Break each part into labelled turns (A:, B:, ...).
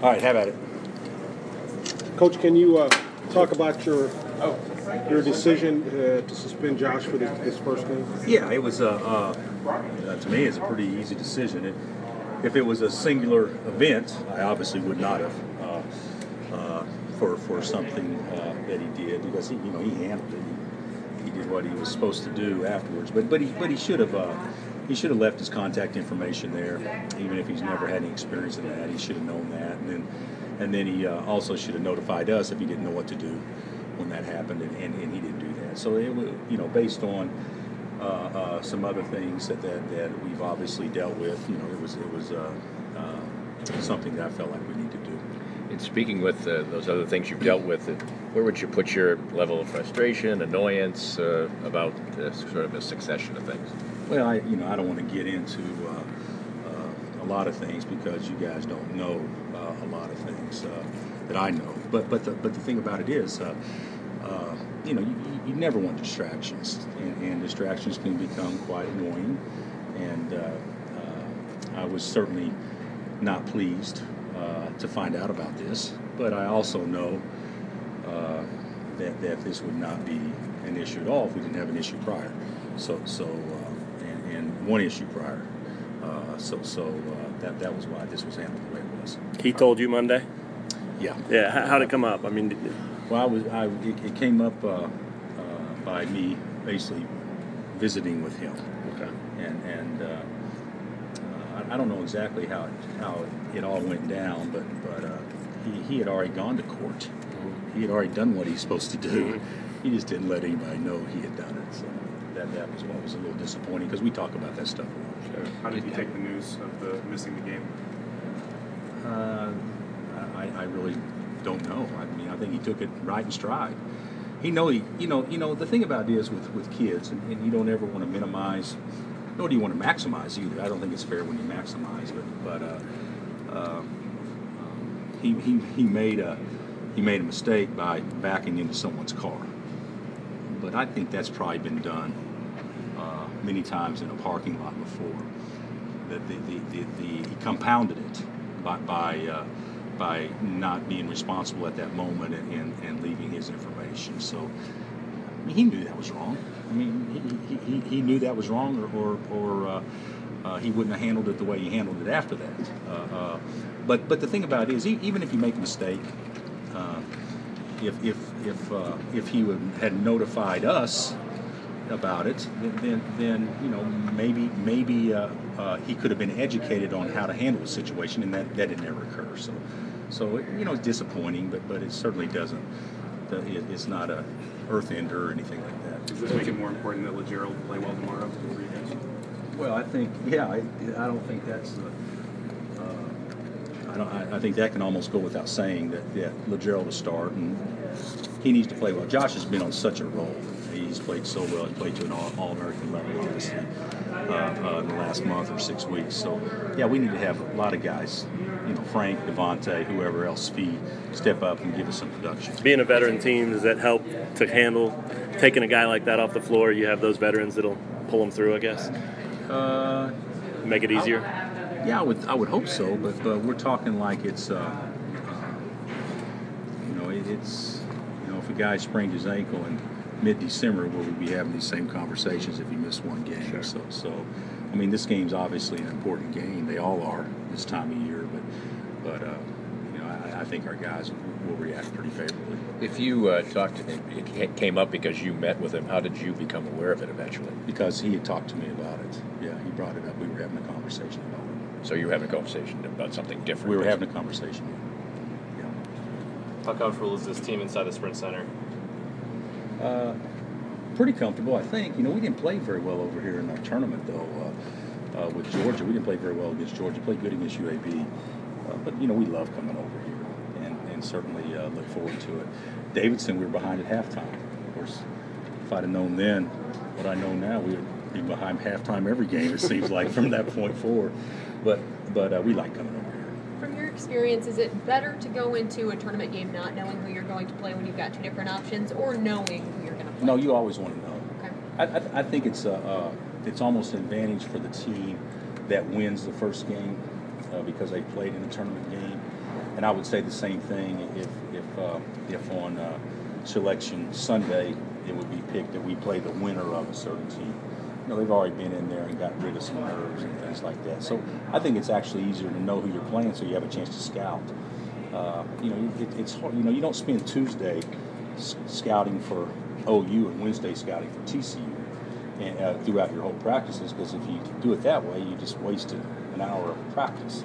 A: All right, have at it.
B: Coach, can you uh, talk about your your decision uh, to suspend Josh for this, this first game?
A: Yeah, it was a uh, uh, to me it's a pretty easy decision. It, if it was a singular event, I obviously would not have uh, uh, for for something uh, that he did because he you know he handled it. He, he did what he was supposed to do afterwards. But but he but he should have. He should have left his contact information there, even if he's never had any experience in that. He should have known that, and then, and then he uh, also should have notified us if he didn't know what to do when that happened, and, and, and he didn't do that. So it was, you know, based on uh, uh, some other things that, that that we've obviously dealt with, you know, it was it was uh, uh, something that I felt like we need to do.
C: Speaking with uh, those other things you've dealt with, where would you put your level of frustration, annoyance uh, about sort of a succession of things?
A: Well, I you know I don't want to get into uh, uh, a lot of things because you guys don't know uh, a lot of things that I know. But but the, but the thing about it is, you know, you, you never want distractions, and, and distractions can become quite annoying. And I was certainly not pleased uh, to find out about this, but I also know uh, that that this would not be an issue at all if we didn't have an issue prior. So so. Uh, and, and one issue prior. Uh, so so uh, that that was why this was handled the way it was.
D: He told you Monday.
A: Yeah.
D: Yeah. How, how'd it come up? I mean, did-
A: Well, I was I it, it came up uh, uh, by me basically visiting with him,
D: okay.
A: and and I, I don't know exactly how it, how it all went down, but but uh, he he had already gone to court. He had already done what he's supposed to do. He just didn't let anybody know he had done it. So that that was what was a little disappointing because we talk about that stuff a lot.
E: How did you take the news of the missing the game?
A: Uh, I, I really don't know. I mean, I think he took it right in stride. He know he, you know, you know. The thing about it is with with kids, and, and you don't ever want to minimize, nor do you want to maximize either. I don't think it's fair when you maximize, but but uh, uh, he, he he made a he made a mistake by backing into someone's car. But I think that's probably been done uh, many times in a parking lot before. That the, the, the, the, he compounded it by by, uh, by not being responsible at that moment and, and, and leaving his information. So mean, he knew that was wrong. I mean, he, he, he, knew that was wrong, or or, or uh, uh, he wouldn't have handled it the way he handled it after that. Uh, uh, but but the thing about it is, even if you make a mistake, uh, if if if uh, if he would, had notified us about it, then then, you know maybe maybe he could have been educated on how to handle the situation, and that that did never occur. So so you know it's disappointing, but but it certainly doesn't. it's not a earth ender or anything like that.
E: Does this make it more important that Lagerald play well tomorrow for you guys?
A: Well, I think, yeah, I, I don't think that's, uh, uh, I don't, I, I think that can almost go without saying that, that Lagerald to start and he needs to play well. Josh has been on such a roll. He's played so well. He played to an all, all-American level, obviously, uh, uh, in the last month or six weeks. So, yeah, we need to have a lot of guys, you know, Frank, Devontae, whoever else, Speed, step up and give us some production.
D: Being a veteran team, does that help to handle taking a guy like that off the floor? You have those veterans that'll pull him through, I guess,
A: Uh,
D: make it easier.
A: Yeah, I would I would hope so, but but we're talking like it's uh, uh, you know it, it's if a guy sprained his ankle in mid-December, will we be having these same conversations if he missed one game?
D: Sure.
A: So so I mean this game's obviously an important game. They all are this time of year, but but uh, you know I, I think our guys will react pretty favorably.
C: If you uh, talked to him, it came up because you met with him. How did you become aware of it eventually?
A: Because he had talked to me about it. Yeah, he brought it up. We were having a conversation about it.
C: So you were having a conversation about something different.
A: We were having a conversation.
F: How comfortable is this team inside the Sprint Center?
A: Uh, pretty comfortable, I think. You know, we didn't play very well over here in our tournament, though. Uh, uh, with Georgia, we didn't play very well against Georgia. Played good against UAB, uh, but you know, we love coming over here, and, and certainly uh, look forward to it. Davidson, we were behind at halftime. Of course, if I'd have known then what I know now, we would be behind halftime every game. It seems like from that point forward. But but uh, we like coming over
G: experience, is it better to go into a tournament game not knowing who you're going to play when you've got two different options, or knowing who you're going to play?
A: No, you always want to know.
G: Okay.
A: I, I, I think it's uh, it's almost an advantage for the team that wins the first game uh, because they played in a tournament game. and I would say the same thing if if uh, if on uh, selection Sunday it would be picked that we play the winner of a certain team. Know, they've already been in there and got rid of some nerves and things like that. So I think it's actually easier to know who you're playing, so you have a chance to scout. Uh, you know, it, it's hard. You know, you don't spend Tuesday scouting for OU and Wednesday scouting for TCU and, uh, throughout your whole practices because if you do it that way, you just wasted an hour of practice.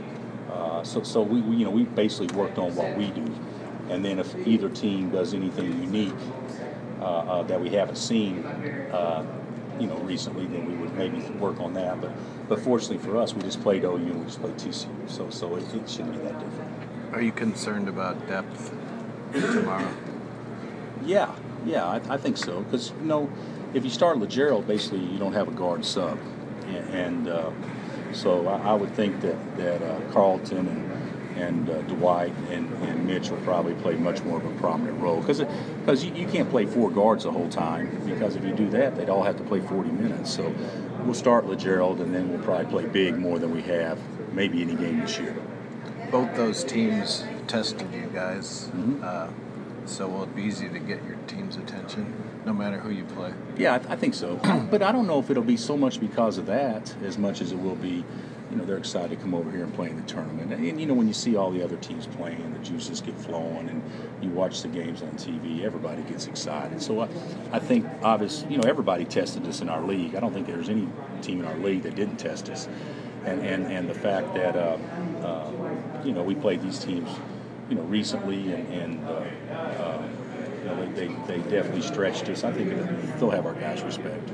A: Uh, so, so we, we, you know, we basically worked on what we do, and then if either team does anything unique uh, uh, that we haven't seen, uh, you know, recently, then we would maybe work on that. But, but fortunately for us, we just played OU and we just played TCU, so so it, it shouldn't be that different.
H: Are you concerned about depth tomorrow?
A: Yeah, yeah, I, I think so. Because you know, if you start Lagerald, basically you don't have a guard sub, and, and uh, so I, I would think that that uh, Carlton and and uh, Dwight and, and Mitch will probably play much more of a prominent role because because you, you can't play four guards the whole time because if you do that they'd all have to play 40 minutes. So we'll start Lagerald and then we'll probably play big more than we have maybe any game this year.
H: Both those teams tested you guys,
A: Mhm.
H: uh, so will it be easy to get your team's attention, no matter who you play?
A: Yeah, I, I think so. but I don't know if it'll be so much because of that as much as it will be, you know, they're excited to come over here and play in the tournament. And, you know, when you see all the other teams playing, the juices get flowing, and you watch the games on TV, everybody gets excited. So I, I think, obviously, you know, everybody tested us in our league. I don't think there's any team in our league that didn't test us. And, and, and the fact that, uh, uh, you know, we played these teams, you know, recently and, and uh, uh, you know, they, they, they definitely stretched us. I think they'll have our guys' respect.